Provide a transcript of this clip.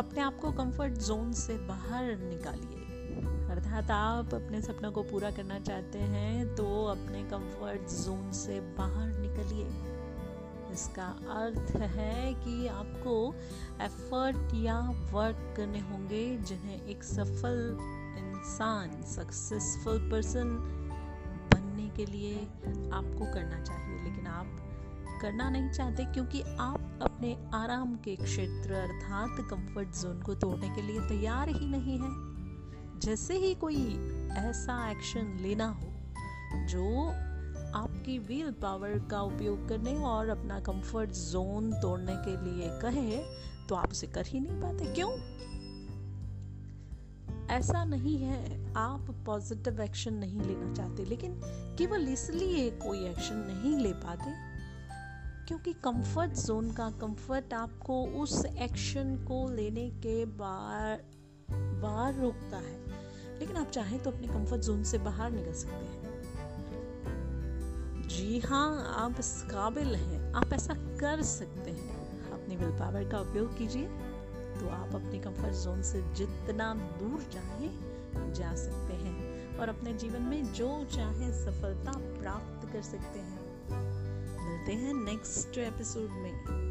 अपने आप को कंफर्ट जोन से बाहर निकालिए। अर्थात आप अपने सपनों को पूरा करना चाहते हैं तो अपने कंफर्ट जोन से बाहर निकलिए। इसका अर्थ है कि आपको एफर्ट या वर्क करने होंगे, जिन्हें एक सफल इंसान सक्सेसफुल पर्सन बनने के लिए आपको करना चाहिए। लेकिन आप करना नहीं चाहते, क्योंकि आप अपने आराम के क्षेत्र अर्थात कंफर्ट जोन को तोड़ने के लिए तैयार ही नहीं है। जैसे ही कोई ऐसा एक्शन लेना हो, जो आपकी व्हील पावर का उपयोग करने और अपना कंफर्ट जोन तोड़ने के लिए कहे तो आप उसे कर ही नहीं पाते। क्यों? ऐसा नहीं है, आप पॉजिटिव एक्शन नहीं लेना चाहते, लेकिन केवल इसलिए कोई एक्शन नहीं ले पाते क्योंकि कंफर्ट जोन का कंफर्ट आपको उस एक्शन को लेने के बार बार रोकता है। लेकिन आप चाहें तो अपने कंफर्ट जोन से बाहर निकल सकते हैं। जी हाँ आप इस काबिल हैं। आप ऐसा कर सकते हैं। अपनी विल पावर का उपयोग कीजिए। तो आप अपने कंफर्ट जोन से जितना दूर चाहें, जा सकते हैं। और अपने जीवन में जो चाहे सफलता प्राप्त कर सकते हैं। मिलते हैं नेक्स्ट एपिसोड में।